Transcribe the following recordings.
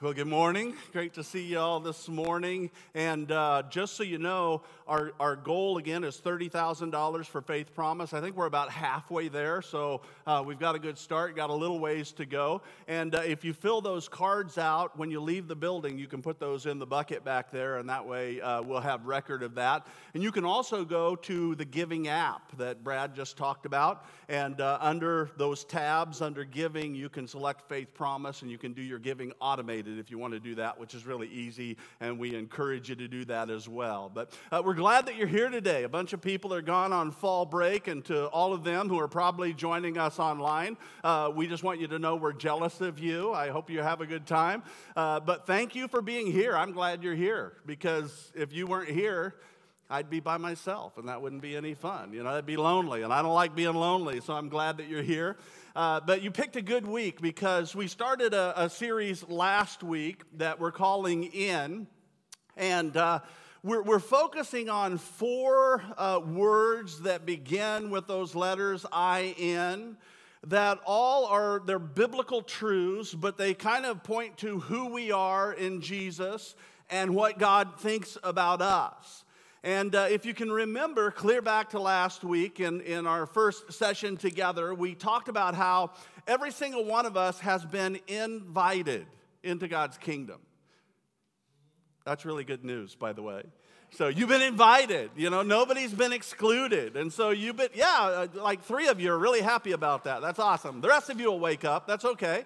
Well, good morning. Great to see you all this morning. And uh, just so you know, our, our goal again is $30,000 for Faith Promise. I think we're about halfway there, so uh, we've got a good start, got a little ways to go. And uh, if you fill those cards out when you leave the building, you can put those in the bucket back there, and that way uh, we'll have record of that. And you can also go to the giving app that Brad just talked about. And uh, under those tabs, under giving, you can select Faith Promise and you can do your giving automated if you want to do that, which is really easy, and we encourage you to do that as well. But uh, we're glad that you're here today. A bunch of people are gone on fall break, and to all of them who are probably joining us online, uh, we just want you to know we're jealous of you. I hope you have a good time. Uh, but thank you for being here. I'm glad you're here because if you weren't here, I'd be by myself, and that wouldn't be any fun. You know, that'd be lonely, and I don't like being lonely, so I'm glad that you're here. Uh, but you picked a good week because we started a, a series last week that we're calling In, and uh, we're, we're, focusing on four uh, words that begin with those letters I N that all are they're biblical truths but they kind of point to who we are in jesus and what god thinks about us and uh, if you can remember, clear back to last week in, in our first session together, we talked about how every single one of us has been invited into God's kingdom. That's really good news, by the way. So you've been invited, you know, nobody's been excluded. And so you've been, yeah, uh, like three of you are really happy about that. That's awesome. The rest of you will wake up. That's okay.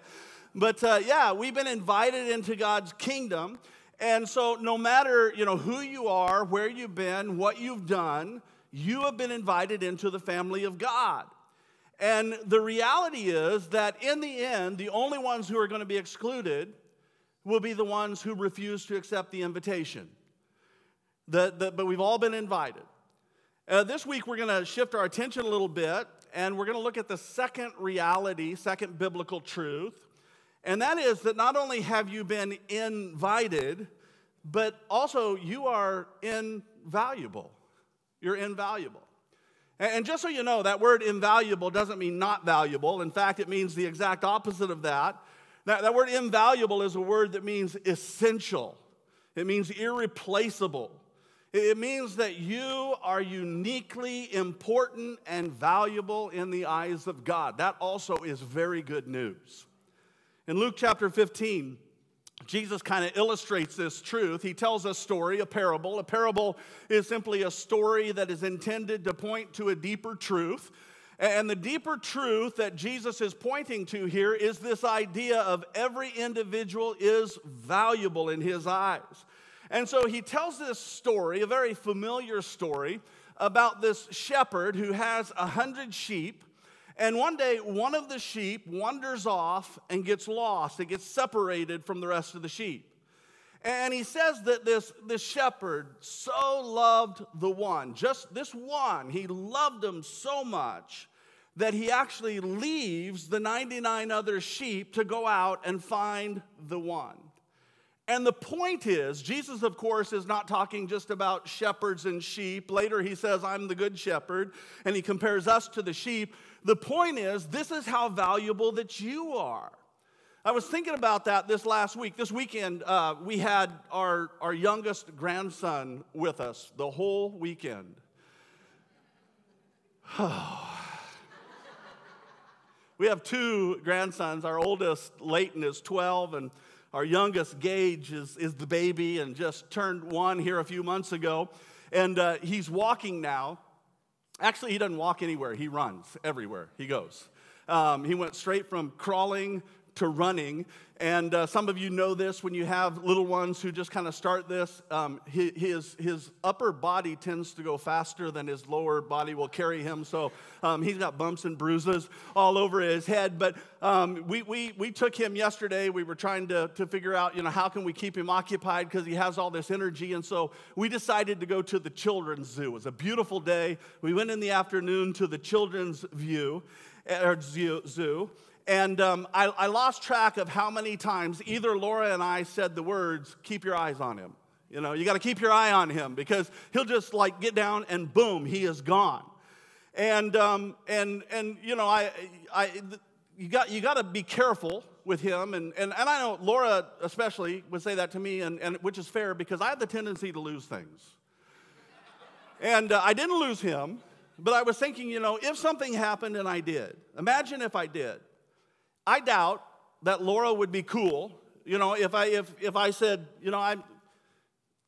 But uh, yeah, we've been invited into God's kingdom. And so, no matter you know who you are, where you've been, what you've done, you have been invited into the family of God. And the reality is that in the end, the only ones who are going to be excluded will be the ones who refuse to accept the invitation. The, the, but we've all been invited. Uh, this week, we're going to shift our attention a little bit, and we're going to look at the second reality, second biblical truth. And that is that not only have you been invited, but also you are invaluable. You're invaluable. And just so you know, that word invaluable doesn't mean not valuable. In fact, it means the exact opposite of that. That, that word invaluable is a word that means essential, it means irreplaceable. It means that you are uniquely important and valuable in the eyes of God. That also is very good news. In Luke chapter 15, Jesus kind of illustrates this truth. He tells a story, a parable. A parable is simply a story that is intended to point to a deeper truth. And the deeper truth that Jesus is pointing to here is this idea of every individual is valuable in his eyes. And so he tells this story, a very familiar story, about this shepherd who has a hundred sheep and one day, one of the sheep wanders off and gets lost. It gets separated from the rest of the sheep. And he says that this, this shepherd so loved the one, just this one, he loved him so much that he actually leaves the 99 other sheep to go out and find the one. And the point is, Jesus, of course, is not talking just about shepherds and sheep. Later, he says, I'm the good shepherd, and he compares us to the sheep. The point is, this is how valuable that you are. I was thinking about that this last week. This weekend, uh, we had our, our youngest grandson with us the whole weekend. we have two grandsons. Our oldest, Leighton, is 12, and our youngest, Gage, is, is the baby and just turned one here a few months ago. And uh, he's walking now. Actually, he doesn't walk anywhere, he runs everywhere he goes. Um, he went straight from crawling to running. And uh, some of you know this when you have little ones who just kind of start this. Um, his, his upper body tends to go faster than his lower body will carry him. So um, he's got bumps and bruises all over his head. But um, we, we, we took him yesterday. We were trying to, to figure out, you know, how can we keep him occupied because he has all this energy. And so we decided to go to the children's zoo. It was a beautiful day. We went in the afternoon to the children's view, or zoo. And um, I, I lost track of how many times either Laura and I said the words, keep your eyes on him. You know, you got to keep your eye on him because he'll just like get down and boom, he is gone. And, um, and, and you know, I, I, you got, you got to be careful with him, and, and, and I know Laura especially would say that to me, and, and which is fair because I have the tendency to lose things. and uh, I didn't lose him, but I was thinking, you know, if something happened and I did, imagine if I did. I doubt that Laura would be cool. You know, if I if if I said, you know, I'm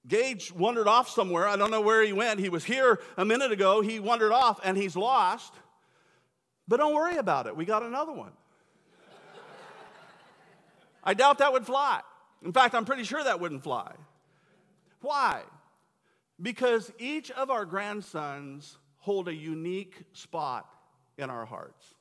Gage wandered off somewhere. I don't know where he went. He was here a minute ago. He wandered off and he's lost. But don't worry about it. We got another one. I doubt that would fly. In fact, I'm pretty sure that wouldn't fly. Why? Because each of our grandsons hold a unique spot in our hearts.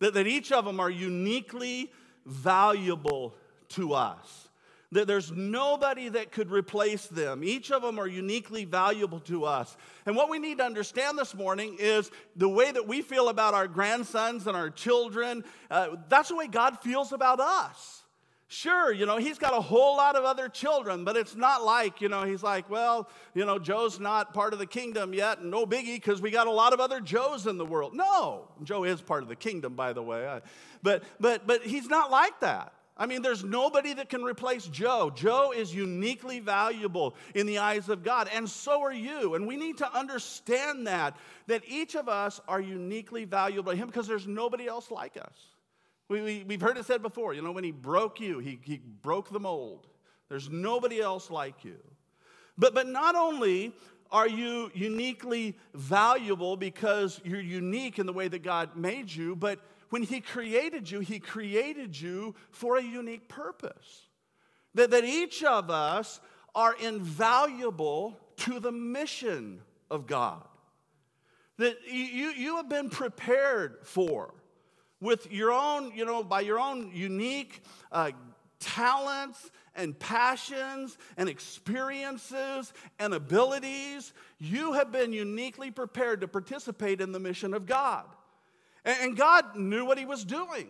That, that each of them are uniquely valuable to us. That there's nobody that could replace them. Each of them are uniquely valuable to us. And what we need to understand this morning is the way that we feel about our grandsons and our children, uh, that's the way God feels about us. Sure, you know, he's got a whole lot of other children, but it's not like, you know, he's like, well, you know, Joe's not part of the kingdom yet, and no biggie because we got a lot of other Joes in the world. No, Joe is part of the kingdom, by the way. But, but, but he's not like that. I mean, there's nobody that can replace Joe. Joe is uniquely valuable in the eyes of God, and so are you. And we need to understand that, that each of us are uniquely valuable to Him because there's nobody else like us. We, we, we've heard it said before, you know, when He broke you, He, he broke the mold. There's nobody else like you. But, but not only are you uniquely valuable because you're unique in the way that God made you, but when He created you, He created you for a unique purpose. That, that each of us are invaluable to the mission of God. That you, you have been prepared for with your own, you know, by your own unique uh, talents and passions and experiences and abilities, you have been uniquely prepared to participate in the mission of God. And God knew what He was doing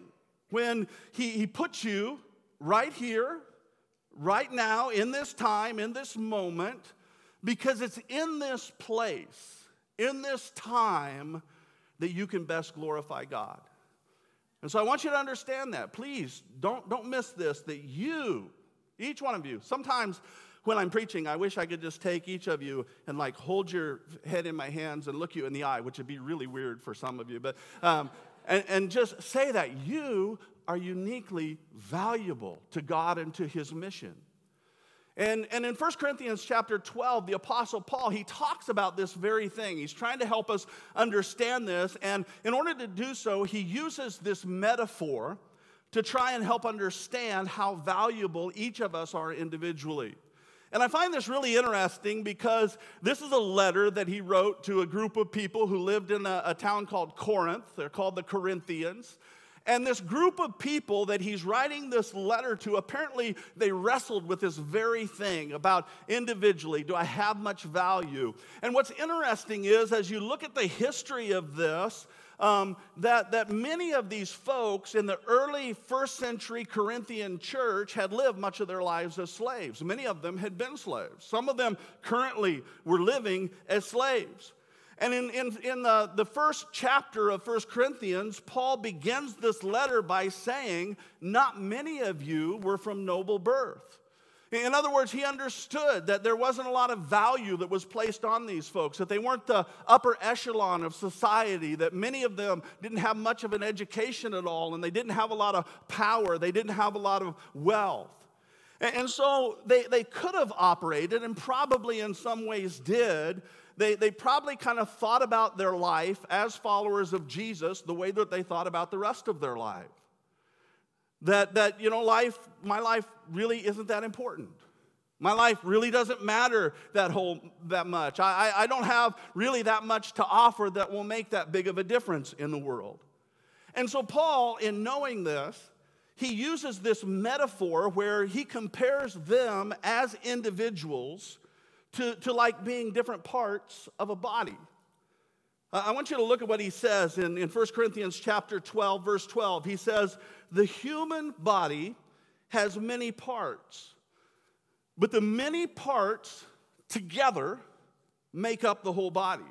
when He, he put you right here, right now, in this time, in this moment, because it's in this place, in this time, that you can best glorify God. And so I want you to understand that. Please don't, don't miss this that you, each one of you, sometimes when I'm preaching, I wish I could just take each of you and like hold your head in my hands and look you in the eye, which would be really weird for some of you, but um, and, and just say that you are uniquely valuable to God and to his mission. And, and in 1 Corinthians chapter 12, the Apostle Paul, he talks about this very thing. He's trying to help us understand this. And in order to do so, he uses this metaphor to try and help understand how valuable each of us are individually. And I find this really interesting because this is a letter that he wrote to a group of people who lived in a, a, town called Corinth. They're called the Corinthians. And this group of people that he's writing this letter to, apparently they wrestled with this very thing about individually, do I have much value? And what's interesting is, as you look at the history of this, um, that, that many of these folks in the early first century Corinthian church had lived much of their lives as slaves. Many of them had been slaves. Some of them currently were living as slaves. And in, in, in the, the first chapter of First Corinthians, Paul begins this letter by saying, Not many of you were from noble birth. In other words, he understood that there wasn't a lot of value that was placed on these folks, that they weren't the upper echelon of society, that many of them didn't have much of an education at all, and they didn't have a lot of power, they didn't have a lot of wealth. And so they, they could have operated, and probably in some ways did. They, they probably kind of thought about their life as followers of Jesus the way that they thought about the rest of their life. That, that, you know, life, my life really isn't that important. My life really doesn't matter that whole that much. I, I, I don't have really that much to offer that will make that big of a difference in the world. And so, Paul, in knowing this, he uses this metaphor where he compares them as individuals to, to like being different parts of a body. I want you to look at what he says in, in 1 Corinthians chapter 12, verse 12. He says, The human body has many parts, but the many parts together make up the whole body.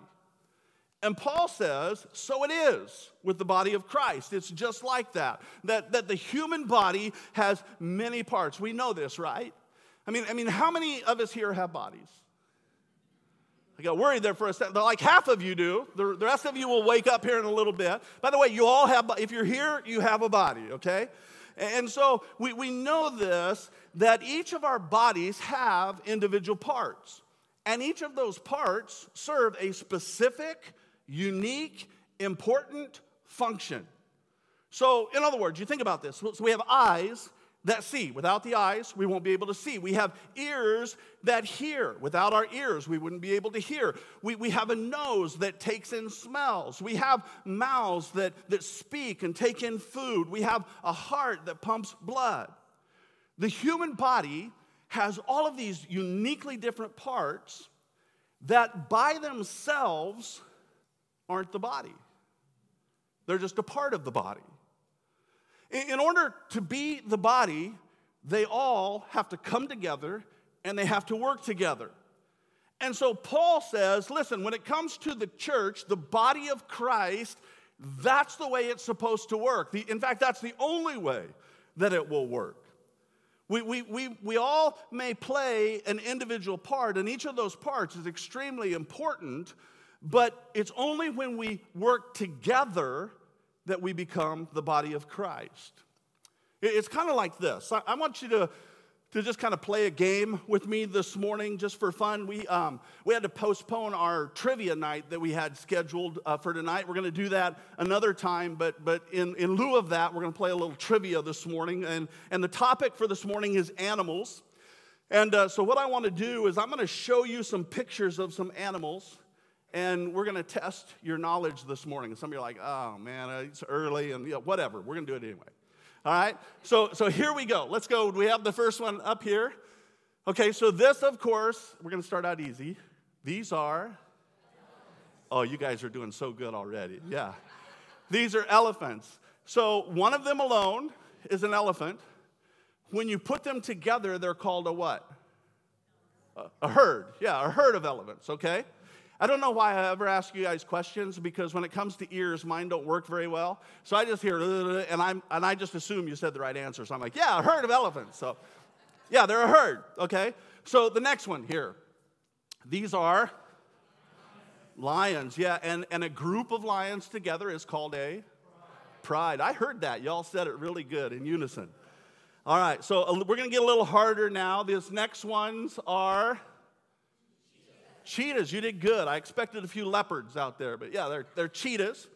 And Paul says, so it is with the body of Christ. It's just like that. That, that the human body has many parts. We know this, right? I mean, I mean, how many of us here have bodies? I got worried there for a second. Like half of you do. The, the rest of you will wake up here in a little bit. By the way, you all have, if you're here, you have a body, okay? And so we, we know this that each of our bodies have individual parts. And each of those parts serve a specific, unique, important function. So, in other words, you think about this. So we have eyes that see. Without the eyes, we won't be able to see. We have ears that hear. Without our ears, we wouldn't be able to hear. We, we have a nose that takes in smells. We have mouths that, that speak and take in food. We have a heart that pumps blood. The human body has all of these uniquely different parts that by themselves aren't the body, they're just a part of the body. In order to be the body, they all have to come together and they have to work together. And so Paul says, listen, when it comes to the church, the body of Christ, that's the way it's supposed to work. The, in fact, that's the only way that it will work. We, we, we, we all may play an individual part, and each of those parts is extremely important, but it's only when we work together that we become the body of Christ. It's kind of like this. I want you to, to just kind of play a game with me this morning just for fun. We, um, we had to postpone our trivia night that we had scheduled uh, for tonight. We're going to do that another time, but, but in, in lieu of that, we're going to play a little trivia this morning. And, and the topic for this morning is animals. And uh, so, what I want to do is, I'm going to show you some pictures of some animals and we're going to test your knowledge this morning. Some of you are like, oh man, uh, it's early, and you know, whatever. We're going to do it anyway. All right? So, so here we go. Let's go. We have the first one up here. Okay, so this, of course, we're going to start out easy. These are, oh, you guys are doing so good already. Yeah. These are elephants. So one of them alone is an elephant. When you put them together, they're called a what? A herd. Yeah, a herd of elephants, okay? I don't know why I ever ask you guys questions because when it comes to ears, mine don't work very well. So I just hear, and, I'm, and I just assume you said the right answer. So I'm like, yeah, a herd of elephants. So, yeah, they're a herd, okay? So the next one here. These are lions, yeah, and, and a group of lions together is called a pride. I heard that. Y'all said it really good in unison. All right, so we're to get a little harder now. These next ones are cheetahs, you did good. I expected a few leopards out there, but yeah, they're, they're cheetahs.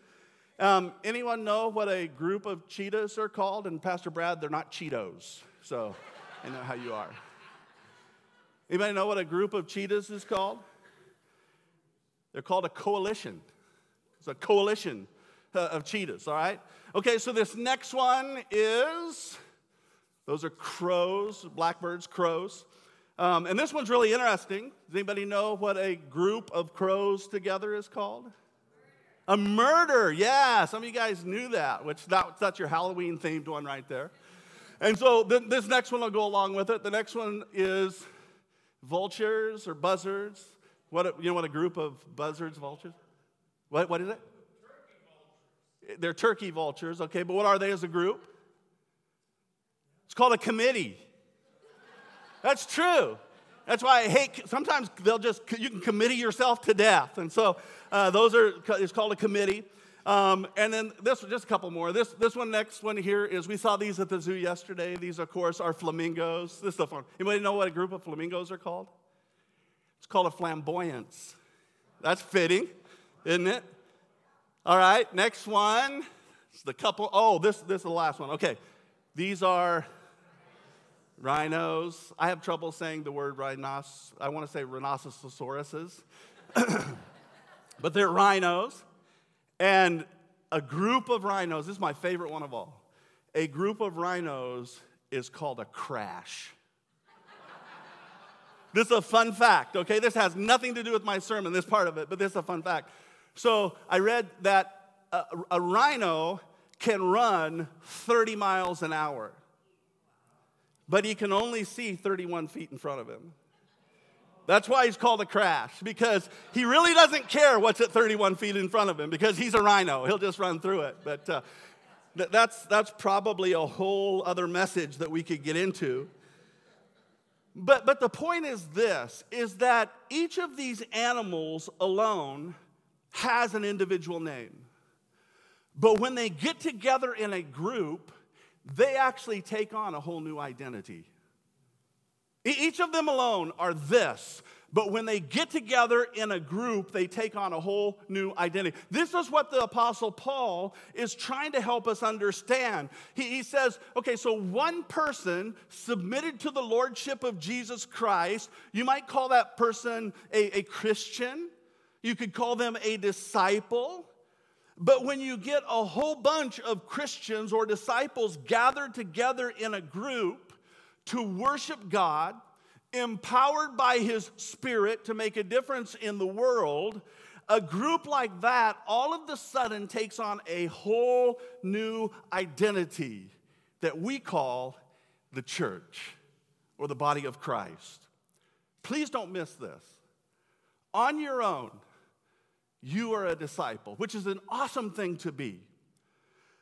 Um, anyone know what a group of cheetahs are called? And Pastor Brad, they're not Cheetos, so I know how you are. Anybody know what a group of cheetahs is called? They're called a coalition. It's a coalition uh, of cheetahs, all right? Okay, so this next one is those are crows, blackbirds, crows. Um, and this one's really interesting. Does anybody know what a group of crows together is called? A murder, yeah. Some of you guys knew that, which that, that's your Halloween themed one right there. And so th- this next one will go along with it. The next one is vultures or buzzards. What a, you know what a group of buzzards, vultures? What, what is it? They're turkey vultures, okay, but what are they as a group? It's called a committee. That's true. That's why I hate, sometimes they'll just, you can committee yourself to death. And so uh, those are, it's called a committee. Um, and then this, just a couple more. This, this one, next one here is we saw these at the zoo yesterday. These, of course, are flamingos. This stuff. Anybody know what a group of flamingos are called? It's called a flamboyance. That's fitting, isn't it? All right, next one. It's the couple. Oh, this, this is the last one. Okay. These are rhinos. I have trouble saying the word rhinos. I want to say rhinoceroses, but they're rhinos. And a group of rhinos, this is my favorite one of all. A group of rhinos is called a crash. this is a fun fact, okay? This has nothing to do with my sermon, this part of it, but this is a fun fact. So I read that a, a rhino can run 30 miles an hour but he can only see 31 feet in front of him. That's why he's called a crash, because he really doesn't care what's at 31 feet in front of him, because he's a rhino. He'll just run through it. But uh, th- that's, that's probably a whole other message that we could get into. But, but the point is this, is that each of these animals alone has an individual name. But when they get together in a group, they actually take on a whole new identity. Each of them alone are this, but when they get together in a group, they take on a whole new identity. This is what the Apostle Paul is trying to help us understand. He, he, says, okay, so one person submitted to the Lordship of Jesus Christ, you might call that person a, a Christian, you could call them a disciple. But when you get a whole bunch of Christians or disciples gathered together in a group to worship God, empowered by His Spirit to make a difference in the world, a group like that all of a sudden takes on a whole new identity that we call the church or the body of Christ. Please don't miss this. On your own, you are a disciple, which is an awesome thing to be.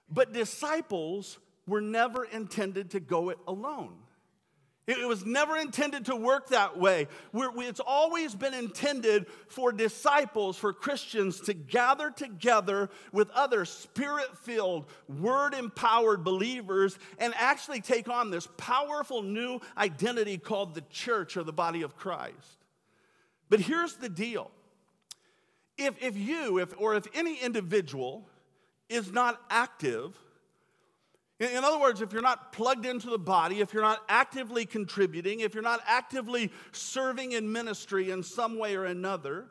But disciples were never intended to go it alone. It was never intended to work that way. it's always been intended for disciples, for Christians to gather together with other spirit filled, word empowered believers and actually take on this powerful new identity called the church or the body of Christ. But here's the deal if, if you, if, or if any individual is not active, in, in other words, if you're not plugged into the body, if you're not actively contributing, if you're not actively serving in ministry in some way or another,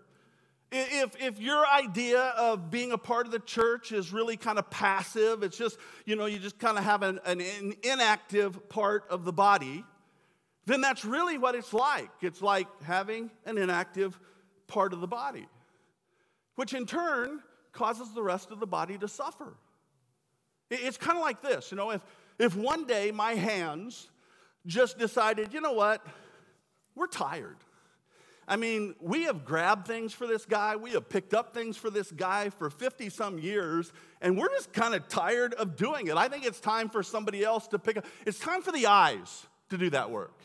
if, if your idea of being a part of the church is really kind of passive, it's just, you know, you just kind of have an, an inactive part of the body, then that's really what it's like. It's like having an inactive part of the body which in turn causes the rest of the body to suffer. It's kind of like this you know, if, if one day my hands just decided, you know what, we're tired. I mean, we have grabbed things for this guy, we have picked up things for this guy for 50 some years, and we're just kind of tired of doing it. I think it's time for somebody else to pick up. It's time for the eyes to do that work.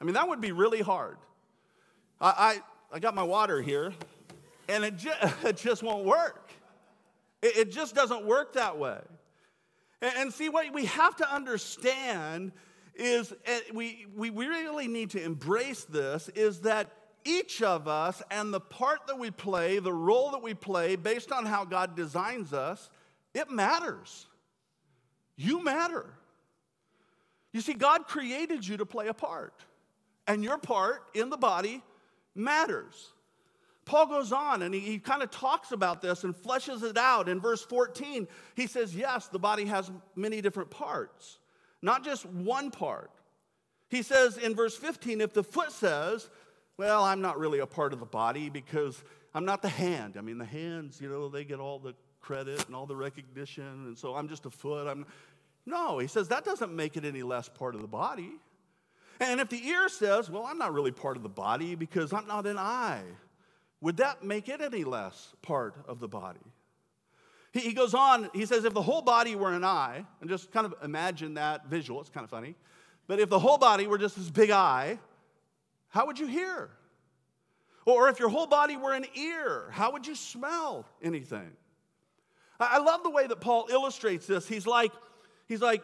I mean, that would be really hard. I, I, I got my water here and it, ju- it just won't work. It, it, just doesn't work that way. And, and see, what we have to understand is eh, we, we really need to embrace this is that each of us and the part that we play, the role that we play, based on how God designs us, it matters. You matter. You see, God created you to play a part, and your part in the body matters. Paul goes on and he, he kind of talks about this and fleshes it out. In verse 14, he says, Yes, the body has many different parts, not just one part. He says in verse 15, if the foot says, Well, I'm not really a part of the body because I'm not the hand. I mean, the hands, you know, they get all the credit and all the recognition, and so I'm just a foot. I'm no, he says that doesn't make it any less part of the body. And if the ear says, Well, I'm not really part of the body because I'm not an eye would that make it any less part of the body? He, he goes on, he says, if the whole body were an eye, and just kind of imagine that visual, it's kind of funny, but if the whole body were just this big eye, how would you hear? Or if your whole body were an ear, how would you smell anything? I love the way that Paul illustrates this. He's like, he's like,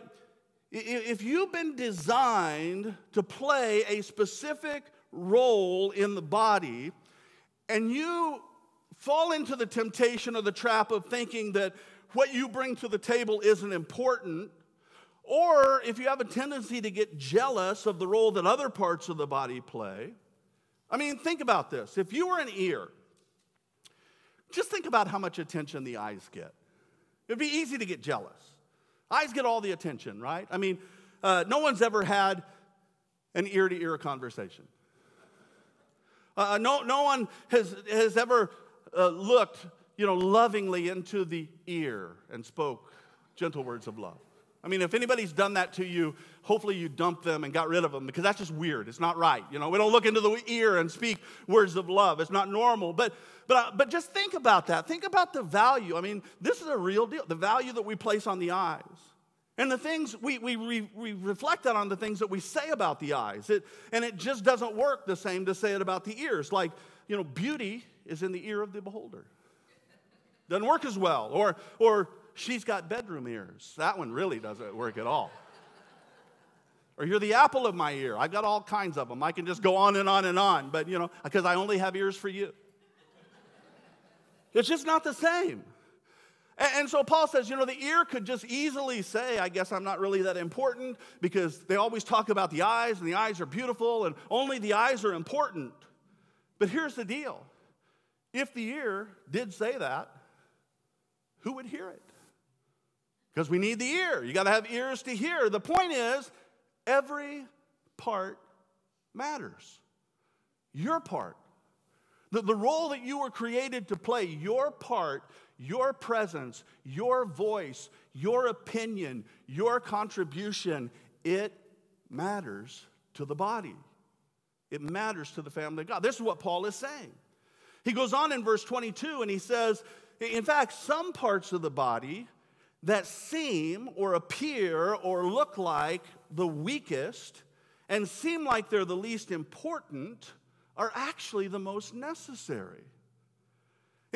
if you've been designed to play a specific role in the body, and you fall into the temptation or the trap of thinking that what you bring to the table isn't important, or if you have a tendency to get jealous of the role that other parts of the body play, I mean, think about this. If you were an ear, just think about how much attention the eyes get. It'd be easy to get jealous. Eyes get all the attention, right? I mean, uh, no one's ever had an ear to ear conversation. Uh, uh, no, no one has, has ever uh, looked, you know, lovingly into the ear and spoke gentle words of love. I mean, if anybody's done that to you, hopefully you dumped them and got rid of them because that's just weird. It's not right. You know, we don't look into the ear and speak words of love. It's not normal. But, but, uh, but just think about that. Think about the value. I mean, this is a real deal the value that we place on the eyes. And the things we, we, we, we reflect on the things that we say about the eyes. It, and it just doesn't work the same to say it about the ears. Like, you know, beauty is in the ear of the beholder. Doesn't work as well. Or, or she's got bedroom ears. That one really doesn't work at all. Or you're the apple of my ear. I've got all kinds of them. I can just go on and on and on, but you know, because I only have ears for you. It's just not the same. And, so Paul says, you know, the ear could just easily say, I guess I'm not really that important because they always talk about the eyes and the eyes are beautiful and only the eyes are important. But here's the deal if the ear did say that, who would hear it? Because we need the ear. You got to have ears to hear. The point is, every part matters. Your part. The, the role that you were created to play, your part, your presence, your voice, your opinion, your contribution, it matters to the body. It matters to the family of God. This is what Paul is saying. He goes on in verse 22 and he says, in fact, some parts of the body that seem or appear or look like the weakest and seem like they're the least important are actually the most necessary.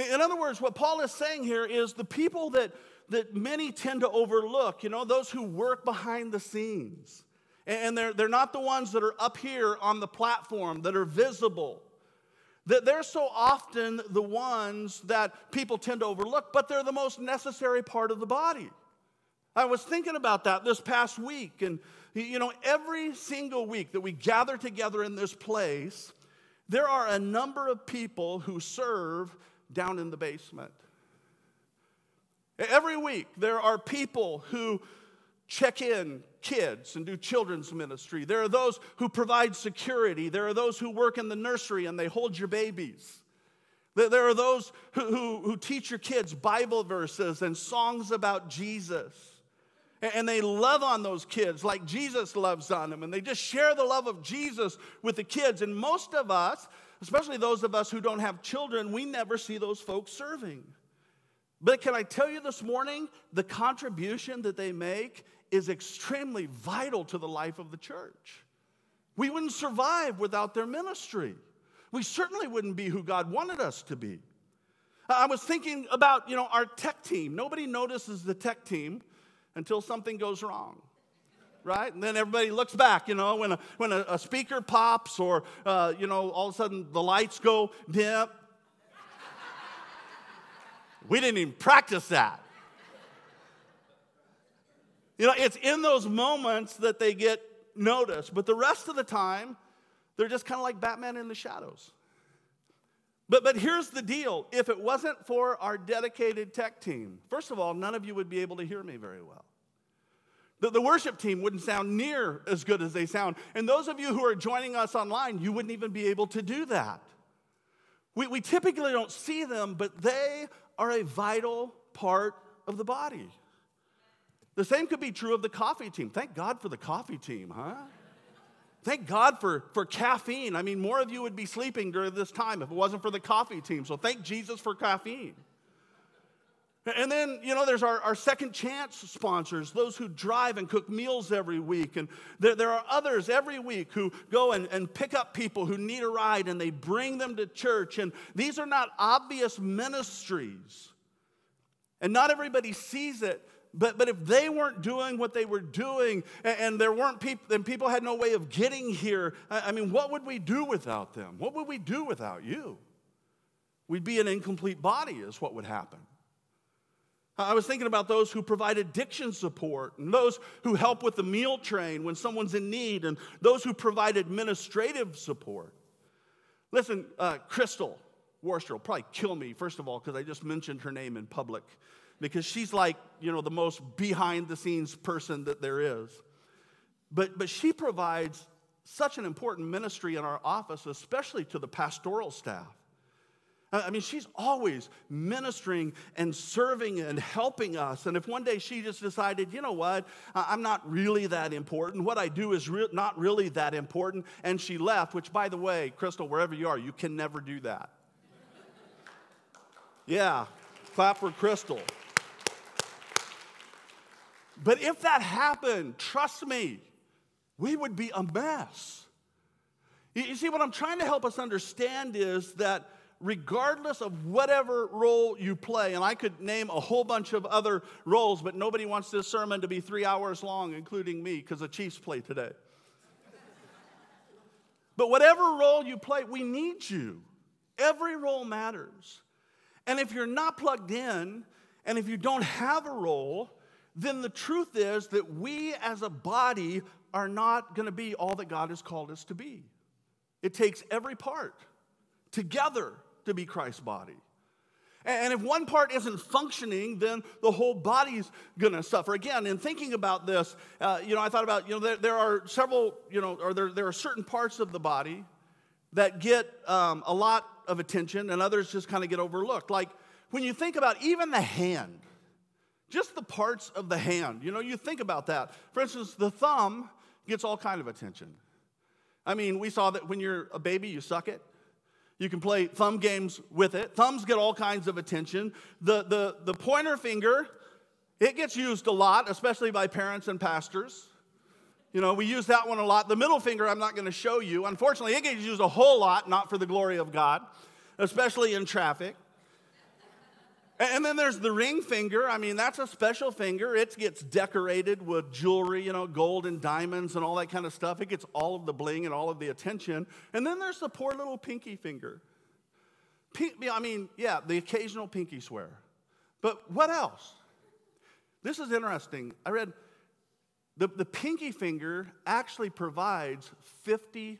In other words, what Paul is saying here is the people that, that many tend to overlook, you know, those who work behind the scenes. And they're, they're not the ones that are up here on the platform that are visible. That they're so often the ones that people tend to overlook, but they're the most necessary part of the body. I was thinking about that this past week, and you know, every single week that we gather together in this place, there are a number of people who serve down in the basement. Every week, there are people who check in kids and do children's ministry. There are those who provide security. There are those who work in the nursery and they hold your babies. There are those who, who, who teach your kids Bible verses and songs about Jesus. And they love on those kids like Jesus loves on them. And they just share the love of Jesus with the kids. And most of us, especially those of us who don't have children, we never see those folks serving. But can I tell you this morning, the contribution that they make is extremely vital to the life of the church. We wouldn't survive without their ministry. We certainly wouldn't be who God wanted us to be. I was thinking about, you know, our tech team. Nobody notices the tech team until something goes wrong right? And then everybody looks back, you know, when a, when a, a speaker pops or, uh, you know, all of a sudden the lights go dim. we didn't even practice that. You know, it's in those moments that they get noticed, but the rest of the time, they're just kind of like Batman in the shadows. But, but here's the deal if it wasn't for our dedicated tech team, first of all, none of you would be able to hear me very well. The, the worship team wouldn't sound near as good as they sound. And those of you who are joining us online, you wouldn't even be able to do that. We, we typically don't see them, but they are a vital part of the body. The same could be true of the coffee team. Thank God for the coffee team, huh? Thank God for, for caffeine. I mean, more of you would be sleeping during this time if it wasn't for the coffee team. So thank Jesus for caffeine. And then, you know, there's our, our second chance sponsors, those who drive and cook meals every week. And there, there are others every week who go and, and pick up people who need a ride and they bring them to church. And these are not obvious ministries. And not everybody sees it, but, but if they weren't doing what they were doing and, and there weren't people and people had no way of getting here, I, I mean, what would we do without them? What would we do without you? We'd be an incomplete body, is what would happen. I was thinking about those who provide addiction support, and those who help with the meal train when someone's in need, and those who provide administrative support. Listen, uh, Crystal Worcester will probably kill me, first of all, because I just mentioned her name in public because she's like, you know, the most behind the scenes person that there is. But, but she provides such an important ministry in our office, especially to the pastoral staff. Uh, I mean, she's always ministering and serving and helping us. And if one day she just decided, you know what, I'm not really that important, what I do is re- not really that important, and she left, which, by the way, Crystal, wherever you are, you can never do that. yeah, clap for Crystal. But if that happened, trust me, we would be a mess. You see, what I'm trying to help us understand is that regardless of whatever role you play, and I could name a whole bunch of other roles, but nobody wants this sermon to be three hours long, including me, because the Chiefs play today. but whatever role you play, we need you. Every role matters. And if you're not plugged in, and if you don't have a role, then the truth is that we as a body are not going to be all that God has called us to be. It takes every part together to be Christ's body. And if one part isn't functioning, then the whole body's gonna suffer. Again, in thinking about this, uh, you know, I thought about, you know, there, there, are several, you know, or there, there are certain parts of the body that get um, a lot of attention and others just kind of get overlooked. Like when you think about even the hand, just the parts of the hand, you know, you think about that. For instance, the thumb gets all kind of attention. I mean, we saw that when you're a baby, you suck it. You can play thumb games with it. Thumbs get all kinds of attention. The, the, the pointer finger, it gets used a lot, especially by parents and pastors. You know, we use that one a lot. The middle finger, I'm not going to show you. Unfortunately, it gets used a whole lot, not for the glory of God, especially in traffic. And then there's the ring finger. I mean, that's a special finger. It gets decorated with jewelry, you know, gold and diamonds and all that kind of stuff. It gets all of the bling and all of the attention. And then there's the poor little pinky finger. I mean, yeah, the occasional pinky swear. But what else? This is interesting. I read the, the pinky finger actually provides 50%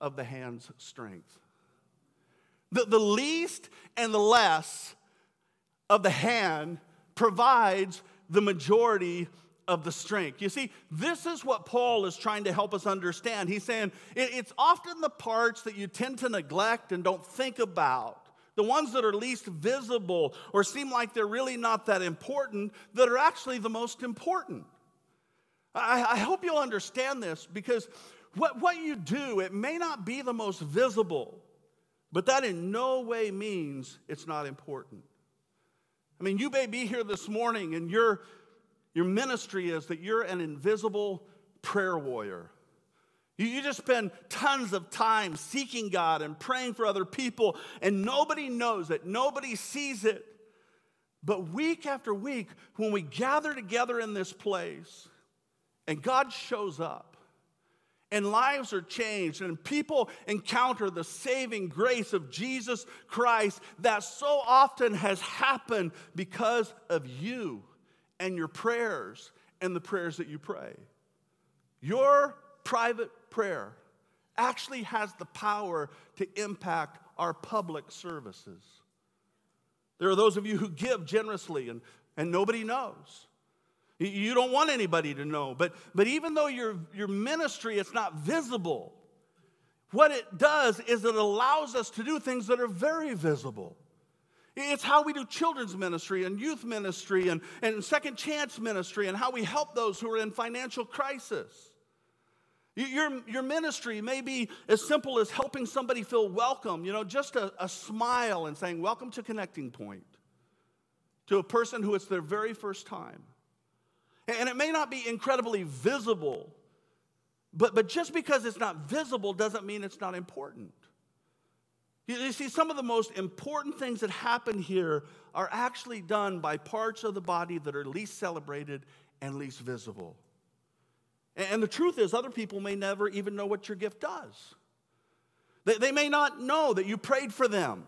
of the hand's strength. The, the least and the less of the hand provides the majority of the strength. You see, this is what Paul is trying to help us understand. He's saying it's often the parts that you tend to neglect and don't think about, the ones that are least visible or seem like they're really not that important, that are actually the most important. I, I hope you'll understand this because what, what you do, it may not be the most visible. But that in no way means it's not important. I mean, you may be here this morning and your, your ministry is that you're an invisible prayer warrior. You, you just spend tons of time seeking God and praying for other people, and nobody knows it, nobody sees it. But week after week, when we gather together in this place and God shows up, and lives are changed, and people encounter the saving grace of Jesus Christ that so often has happened because of you and your prayers and the prayers that you pray. Your private prayer actually has the power to impact our public services. There are those of you who give generously and, and nobody knows. You don't want anybody to know. But, but even though your, your ministry is not visible, what it does is it allows us to do things that are very visible. It's how we do children's ministry and youth ministry and, and second chance ministry and how we help those who are in financial crisis. Your, your ministry may be as simple as helping somebody feel welcome, you know, just a, a smile and saying, Welcome to Connecting Point, to a person who it's their very first time. And it may not be incredibly visible, but, but just because it's not visible doesn't mean it's not important. You, you see, some of the most important things that happen here are actually done by parts of the body that are least celebrated and least visible. And, and the truth is, other people may never even know what your gift does. They, they may not know that you prayed for them.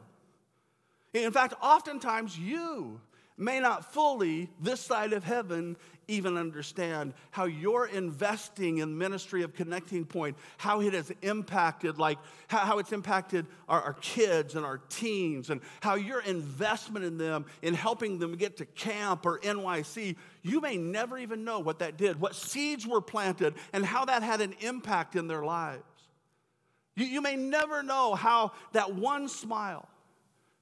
In fact, oftentimes you may not fully, this side of heaven, even understand how you're investing in ministry of connecting point how it has impacted like how, it's impacted our, our, kids and our teens and how your investment in them in helping them get to camp or nyc you may never even know what that did what seeds were planted and how that had an impact in their lives. You, you may never know how that one smile,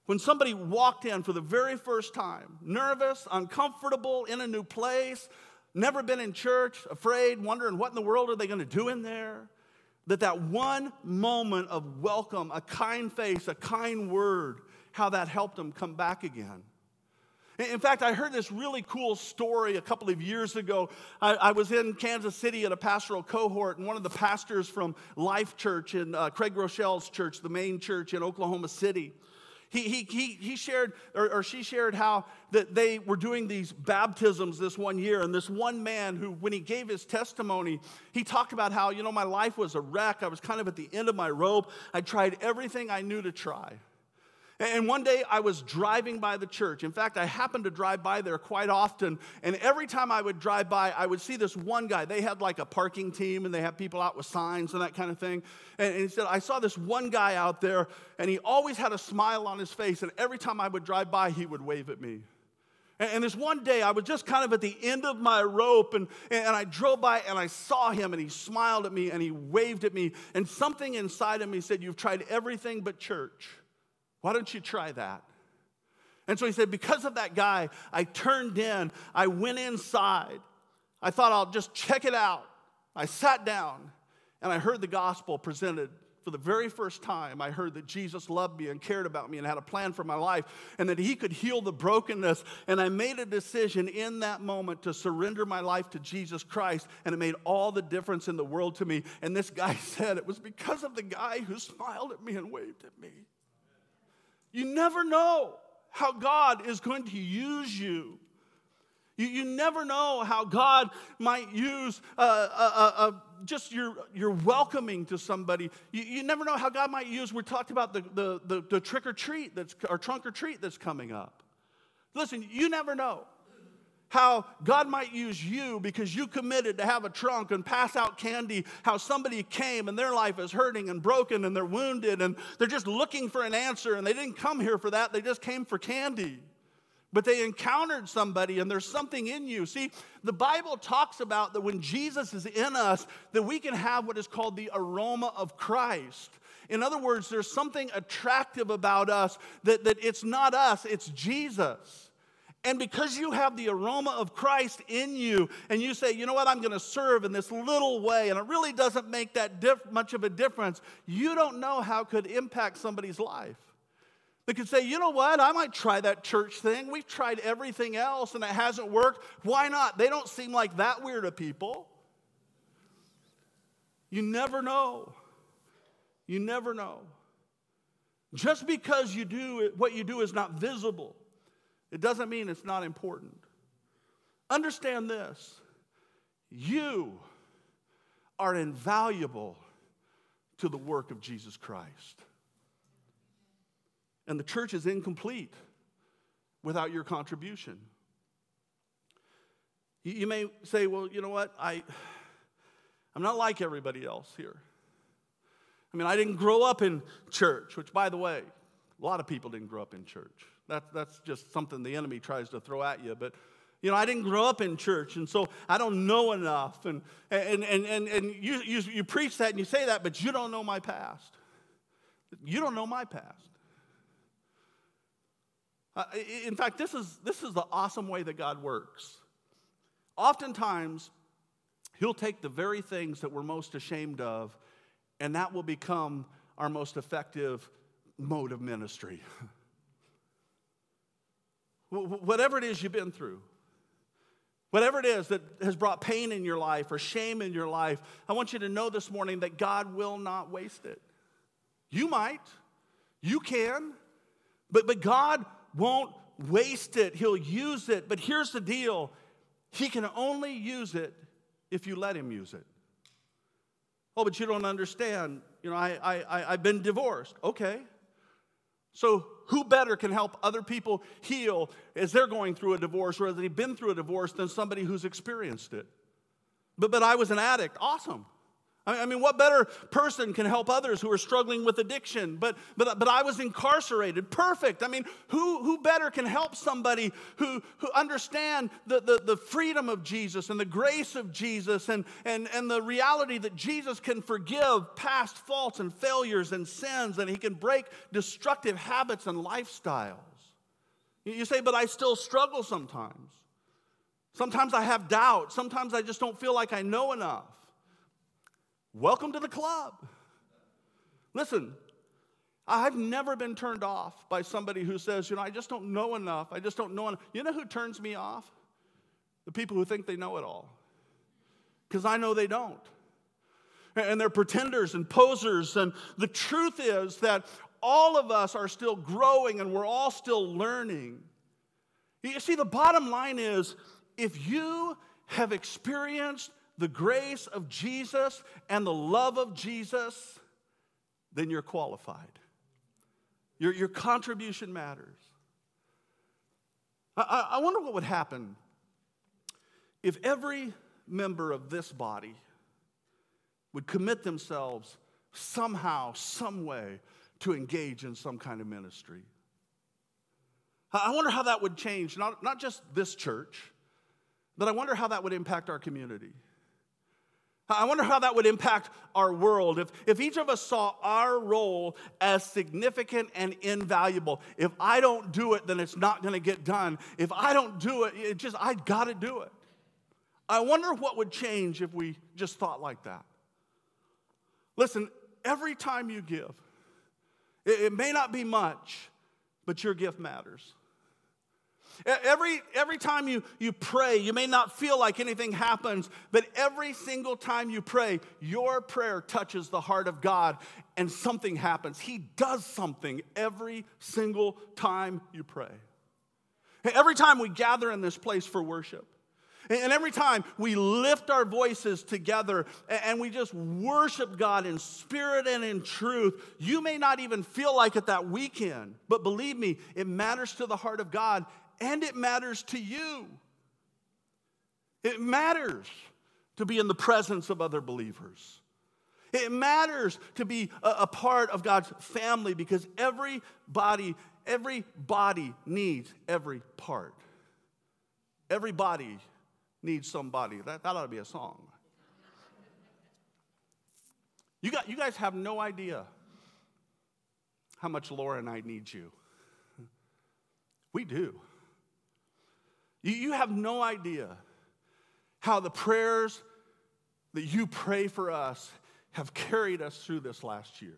when somebody walked in for the very first time, nervous, uncomfortable, in a new place, never been in church, afraid, wondering what in the world are they going to do in there, that that one moment of welcome, a kind face, a kind word, how that helped them come back again. In fact, I heard this really cool story a couple of years ago. I, I, was in Kansas City at a pastoral cohort, and one of the pastors from Life Church in uh, Craig Groeschel's church, the main church in Oklahoma City, he, he, he, he shared, or, or she shared how that they were doing these baptisms this one year. And this one man who, when he gave his testimony, he talked about how, you know, my life was a wreck. I was kind of at the end of my rope. I tried everything I knew to try. And one day I was driving by the church. In fact, I happened to drive by there quite often. And every time I would drive by, I would see this one guy. They had like a parking team and they had people out with signs and that kind of thing. And he said, I saw this one guy out there and he always had a smile on his face. And every time I would drive by, he would wave at me. And this one day, I was just kind of at the end of my rope, and, and I drove by and I saw him, and he smiled at me and he waved at me. And something inside of me said, You've tried everything but church. Why don't you try that? And so he said, Because of that guy, I turned in, I went inside. I thought I'll just check it out. I sat down and I heard the gospel presented for the very first time. I heard that Jesus loved me and cared about me and had a plan for my life and that he could heal the brokenness. And I made a decision in that moment to surrender my life to Jesus Christ, and it made all the difference in the world to me. And this guy said it was because of the guy who smiled at me and waved at me. You never know how God is going to use you. You, you never know how God might use uh, uh, uh, just your, your welcoming to somebody. You, you never know how God might use, we talked about the, the, the, the trick or treat that's, or trunk or treat that's coming up. Listen, you never know how God might use you because you committed to have a trunk and pass out candy, how somebody came and their life is hurting and broken and they're wounded and they're just looking for an answer and they didn't come here for that, they just came for candy. But they encountered somebody and there's something in you. See, the Bible talks about that when Jesus is in us, that we can have what is called the aroma of Christ. In other words, there's something attractive about us that, that it's not us, it's Jesus. And because you have the aroma of Christ in you, and you say, you know what, I'm going to serve in this little way, and it really doesn't make that diff- much of a difference, you don't know how it could impact somebody's life. They could say, you know what, I might try that church thing. We've tried everything else and it hasn't worked. Why not? They don't seem like that weird of people. You never know. You never know. Just because you do what you do is not visible it doesn't mean it's not important. Understand this you are invaluable to the work of Jesus Christ. And the church is incomplete without your contribution. You may say, well, you know what? I, I'm not like everybody else here. I mean, I didn't grow up in church, which, by the way, a lot of people didn't grow up in church. That, that's just something the enemy tries to throw at you. But, you know, I didn't grow up in church, and so I don't know enough. And, and, and, and, and you, you, you preach that and you say that, but you don't know my past. You don't know my past. Uh, in fact, this is, this is the awesome way that God works. Oftentimes, He'll take the very things that we're most ashamed of, and that will become our most effective mode of ministry. Whatever it is you've been through, whatever it is that has brought pain in your life or shame in your life, I want you to know this morning that God will not waste it. You might, you can, but, but God won't waste it. He'll use it. But here's the deal He can only use it if you let Him use it. Oh, but you don't understand. You know, I, I, I've been divorced. Okay. So, who better can help other people heal as they're going through a divorce or as they've been through a divorce than somebody who's experienced it? But, but I was an addict. Awesome. I mean, what better person can help others who are struggling with addiction? But, but, but I was incarcerated. Perfect. I mean, who, who better can help somebody who, who understand the, the, the freedom of Jesus and the grace of Jesus and, and, and the reality that Jesus can forgive past faults and failures and sins and he can break destructive habits and lifestyles? You say, but I still struggle sometimes. Sometimes I have doubt. Sometimes I just don't feel like I know enough. Welcome to the club. Listen, I've never been turned off by somebody who says, you know, I just don't know enough. I just don't know enough. You know who turns me off? The people who think they know it all. Because I know they don't. And they're pretenders and posers. And the truth is that all of us are still growing and we're all still learning. You see, the bottom line is if you have experienced the grace of Jesus and the love of Jesus, then you're qualified. Your, your contribution matters. I, I wonder what would happen if every member of this body would commit themselves somehow, some way, to engage in some kind of ministry. I wonder how that would change, not, not just this church, but I wonder how that would impact our community. I wonder how that would impact our world if, if each of us saw our role as significant and invaluable. If I don't do it, then it's not going to get done. If I don't do it, it just, I got to do it. I wonder what would change if we just thought like that. Listen, every time you give, it, it may not be much, but your gift matters. Every, every time you, you pray, you may not feel like anything happens, but every single time you pray, your prayer touches the heart of God and something happens. He does something every single time you pray. Every time we gather in this place for worship, and every time we lift our voices together and we just worship God in spirit and in truth, you may not even feel like it that weekend, but believe me, it matters to the heart of God and it matters to you. It matters to be in the presence of other believers. It matters to be a, part of God's family because every body, every body needs every part. Every body needs somebody. That, that ought to be a song. You, got, you guys have no idea how much Laura and I need you. We do. You have no idea how the prayers that you pray for us have carried us through this last year.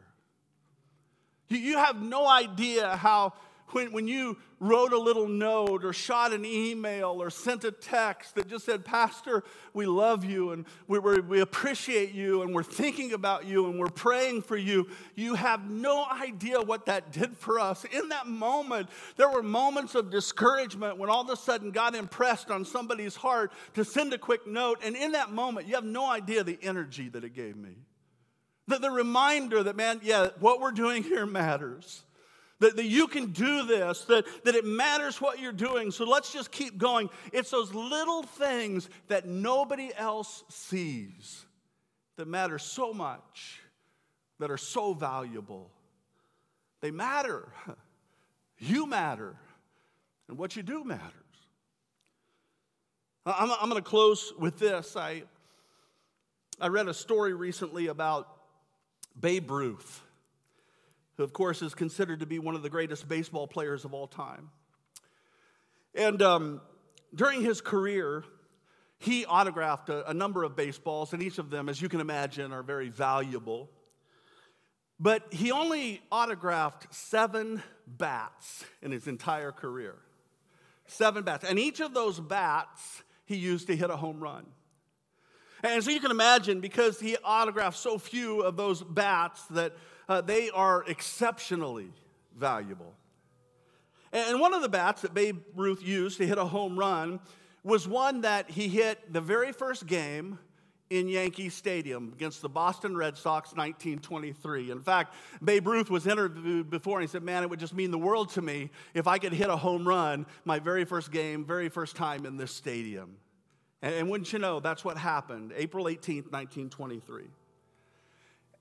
You have no idea how when, when you wrote a little note or shot an email or sent a text that just said, Pastor, we love you and we, we appreciate you and we're thinking about you and we're praying for you, you have no idea what that did for us. In that moment, there were moments of discouragement when all of a sudden God impressed on somebody's heart to send a quick note. And in that moment, you have no idea the energy that it gave me. The, the reminder that, man, yeah, what we're doing here matters. That, that you can do this, that, that it matters what you're doing. So let's just keep going. It's those little things that nobody else sees that matter so much, that are so valuable. They matter. You matter. And what you do matters. I'm, I'm going to close with this. I, I read a story recently about Babe Ruth who, of course, is considered to be one of the greatest baseball players of all time. And um, during his career, he autographed a, a, number of baseballs, and each of them, as you can imagine, are very valuable. But he only autographed seven bats in his entire career. Seven bats. And each of those bats he used to hit a home run. And so you can imagine, because he autographed so few of those bats, that uh, they are exceptionally valuable. And one of the bats that Babe Ruth used to hit a home run was one that he hit the very first game in Yankee Stadium against the Boston Red Sox 1923. In fact, Babe Ruth was interviewed before and he said, Man, it would just mean the world to me if I could hit a home run my very first game, very first time in this stadium. And, and wouldn't you know, that's what happened April 18th, 1923.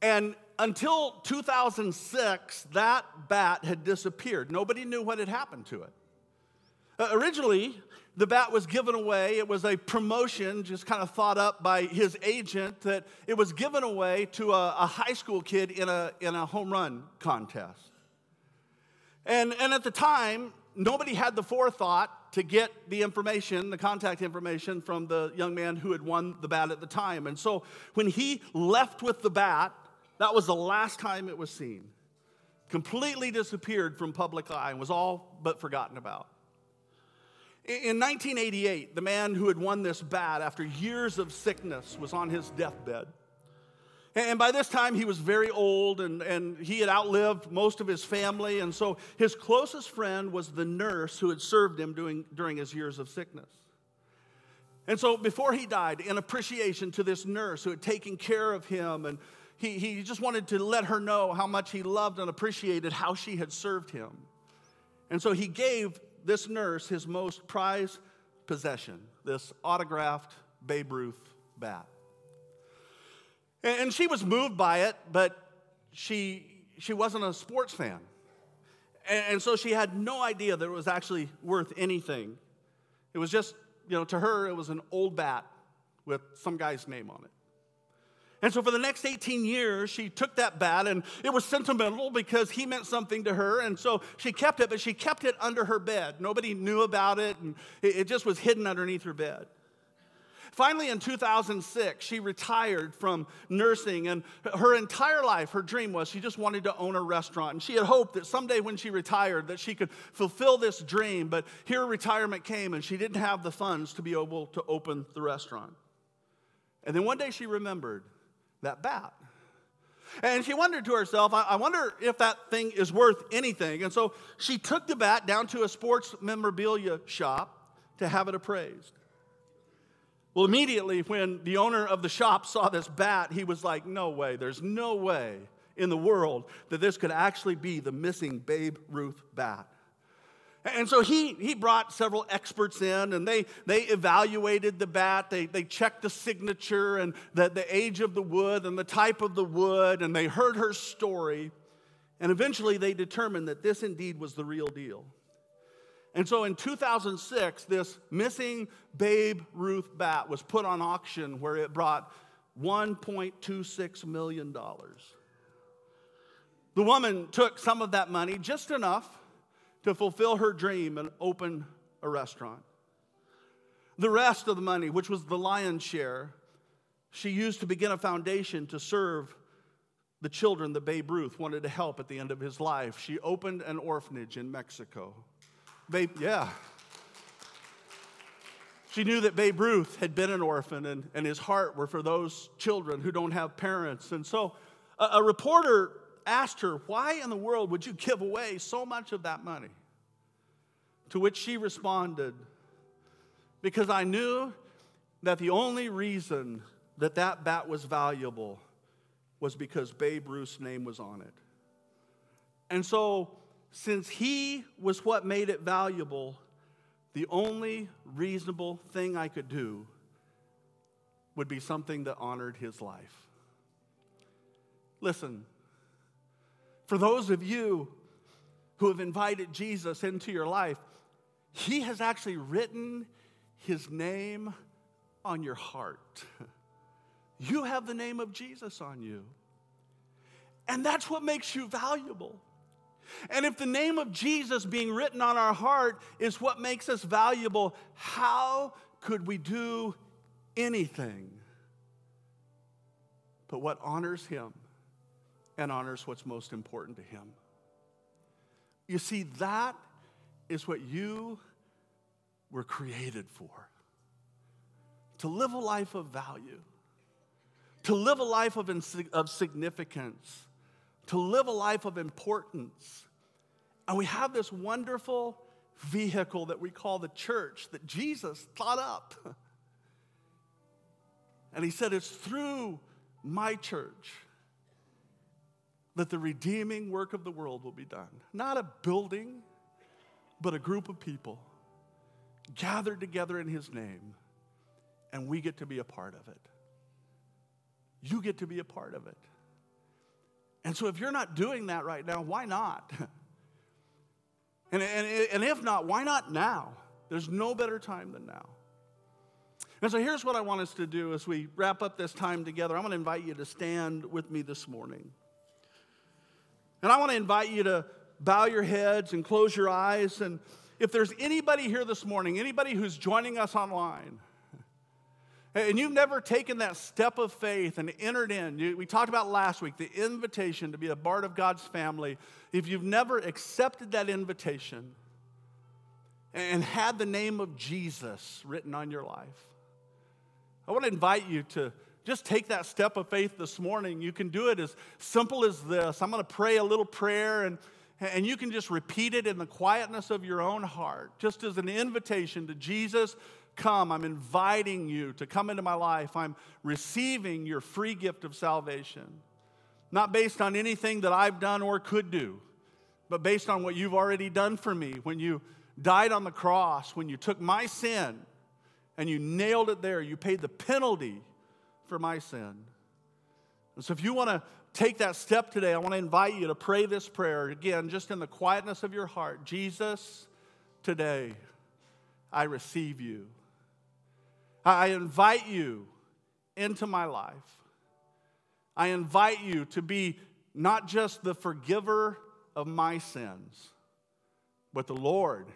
And until 2006, that bat had disappeared. Nobody knew what had happened to it. Uh, originally, the bat was given away. It was a promotion, just kind of thought up by his agent, that it was given away to a, a high school kid in a, in a home run contest. And, and at the time, nobody had the forethought to get the information, the contact information from the young man who had won the bat at the time. And so when he left with the bat, that was the last time it was seen. Completely disappeared from public eye and was all but forgotten about. In 1988, the man who had won this bat after years of sickness was on his deathbed. And by this time, he was very old and, and he had outlived most of his family. And so his closest friend was the nurse who had served him during, during his years of sickness. And so before he died, in appreciation to this nurse who had taken care of him, and he, he just wanted to let her know how much he loved and appreciated how she had served him. And so he gave this nurse his most prized possession, this autographed Babe Ruth bat. And she was moved by it, but she, she wasn't a sports fan. And so she had no idea that it was actually worth anything. It was just, you know, to her, it was an old bat with some guy's name on it. And so for the next 18 years, she took that bat, and it was sentimental because he meant something to her. And so she kept it, but she kept it under her bed. Nobody knew about it, and it just was hidden underneath her bed. Finally, in 2006, she retired from nursing, and her entire life, her dream was she just wanted to own a restaurant. And she had hoped that someday when she retired, that she could fulfill this dream. But here retirement came, and she didn't have the funds to be able to open the restaurant. And then one day she remembered that bat. And she wondered to herself, I wonder if that thing is worth anything. And so she took the bat down to a sports memorabilia shop to have it appraised. Well, immediately when the owner of the shop saw this bat, he was like, No way, there's no way in the world that this could actually be the missing Babe Ruth bat. And so he, he brought several experts in and they, they evaluated the bat. They, they checked the signature and the, the age of the wood and the type of the wood, and they heard her story. And eventually they determined that this indeed was the real deal. And so in 2006, this missing Babe Ruth bat was put on auction where it brought $1.26 million. The woman took some of that money, just enough to fulfill her dream and open a restaurant. The rest of the money, which was the lion's share, she used to begin a foundation to serve the children that Babe Ruth wanted to help at the end of his life. She opened an orphanage in Mexico. Babe, yeah. She knew that Babe Ruth had been an orphan and, and his heart were for those children who don't have parents. And so a, a reporter asked her, Why in the world would you give away so much of that money? To which she responded, Because I knew that the only reason that that bat was valuable was because Babe Ruth's name was on it. And so, since he was what made it valuable, the only reasonable thing I could do would be something that honored his life. Listen, for those of you who have invited Jesus into your life, He has actually written His name on your heart. You have the name of Jesus on you. And that's what makes you valuable. And if the name of Jesus being written on our heart is what makes us valuable, how could we do anything but what honors Him? And honors what's most important to Him. You see, that is what you were created for to live a life of value, to live a life of, of significance, to live a life of importance. And we have this wonderful vehicle that we call the church that Jesus thought up. And he said, It's through my church that the redeeming work of the world will be done. Not a building, but a group of people gathered together in His name, and we get to be a part of it. You get to be a part of it. And so if you're not doing that right now, why not? And, and, and if not, why not now? There's no better time than now. And so here's what I want us to do as we wrap up this time together. I'm going to invite you to stand with me this morning. And I want to invite you to bow your heads and close your eyes. And if there's anybody here this morning, anybody who's joining us online, and you've never taken that step of faith and entered in, we talked about last week the invitation to be a part of God's family. If you've never accepted that invitation and had the name of Jesus written on your life, I want to invite you to just take that step of faith this morning. You can do it as simple as this. I'm going to pray a little prayer, and, and you can just repeat it in the quietness of your own heart, just as an invitation to Jesus. Come, I'm inviting you to come into my life. I'm receiving your free gift of salvation. Not based on anything that I've done or could do, but based on what you've already done for me when you died on the cross, when you took my sin and you nailed it there. You paid the penalty for my sin. And so, if you want to take that step today, I want to invite you to pray this prayer again, just in the quietness of your heart. Jesus, today I receive you. I invite you into my life. I invite you to be not just the forgiver of my sins, but the Lord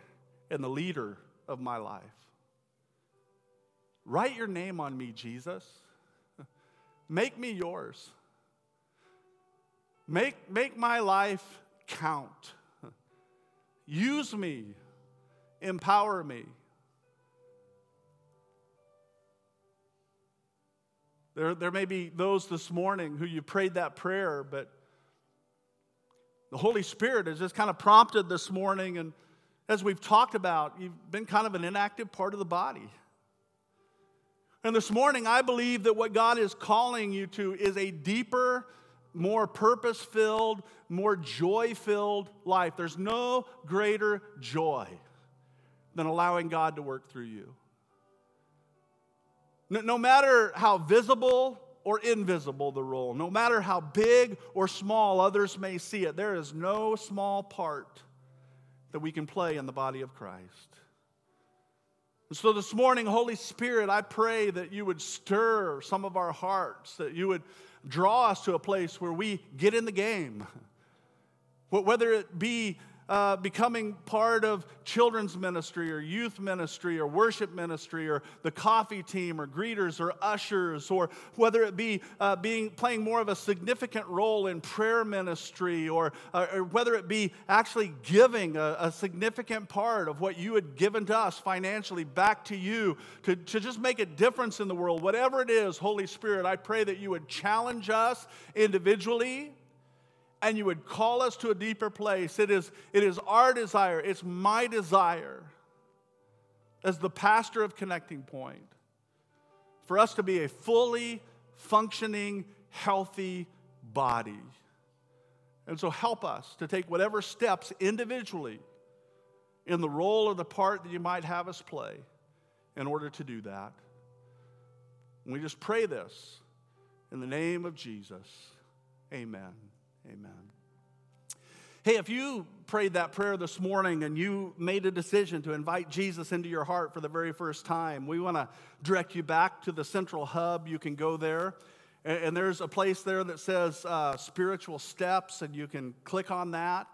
and the leader of my life. Write your name on me, Jesus. Make me yours. Make, make my life count. Use me. Empower me. There, there may be those this morning who you prayed that prayer, but the Holy Spirit is just kind of prompted this morning. And as we've talked about, you've been kind of an inactive part of the body. And this morning, I believe that what God is calling you to is a deeper, more purpose filled, more joy filled life. There's no greater joy than allowing God to work through you. No, no matter how visible or invisible the role, no matter how big or small others may see it, there is no small part that we can play in the body of Christ. So this morning, Holy Spirit, I pray that you would stir some of our hearts, that you would draw us to a place where we get in the game. Whether it be uh, becoming part of children's ministry or youth ministry or worship ministry or the coffee team or greeters or ushers or whether it be uh, being playing more of a significant role in prayer ministry or, uh, or whether it be actually giving a, a, significant part of what you had given to us financially back to you to, to just make a difference in the world. Whatever it is holy spirit i pray that you would challenge us individually and you would call us to a deeper place. It is, it is our desire, it's my desire as the pastor of Connecting Point for us to be a fully functioning, healthy body. And so help us to take whatever steps individually in the role or the part that you might have us play in order to do that. And we just pray this in the name of Jesus. Amen. Amen. Hey, if you prayed that prayer this morning and you made a decision to invite Jesus into your heart for the very first time, we want to direct you back to the central hub. You can go there. And there's a place there that says uh, spiritual steps, and you can click on that.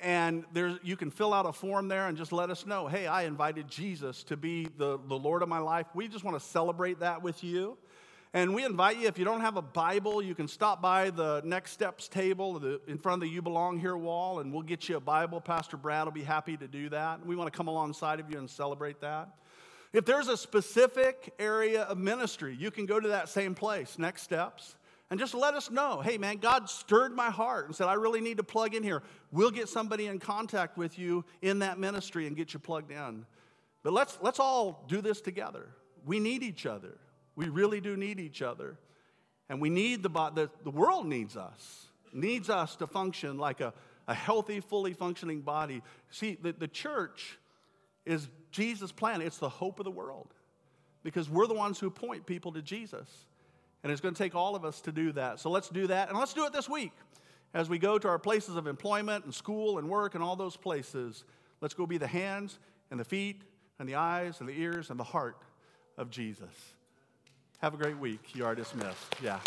And there's, you can fill out a form there and just let us know hey, I invited Jesus to be the, the Lord of my life. We just want to celebrate that with you. And we invite you, if you don't have a Bible, you can stop by the Next Steps table in front of the You Belong Here wall, and we'll get you a Bible. Pastor Brad will be happy to do that. We want to come alongside of you and celebrate that. If there's a specific area of ministry, you can go to that same place, Next Steps, and just let us know hey, man, God stirred my heart and said, I really need to plug in here. We'll get somebody in contact with you in that ministry and get you plugged in. But let's, let's all do this together. We need each other. We really do need each other. And we need the, the, the world needs us, needs us to function like a, a healthy, fully functioning body. See, the, the church is Jesus' plan, it's the hope of the world because we're the ones who point people to Jesus. And it's going to take all of us to do that. So let's do that. And let's do it this week. as we go to our places of employment and school and work and all those places, let's go be the hands and the feet and the eyes and the ears and the heart of Jesus. Have a great week. You are dismissed. Yeah.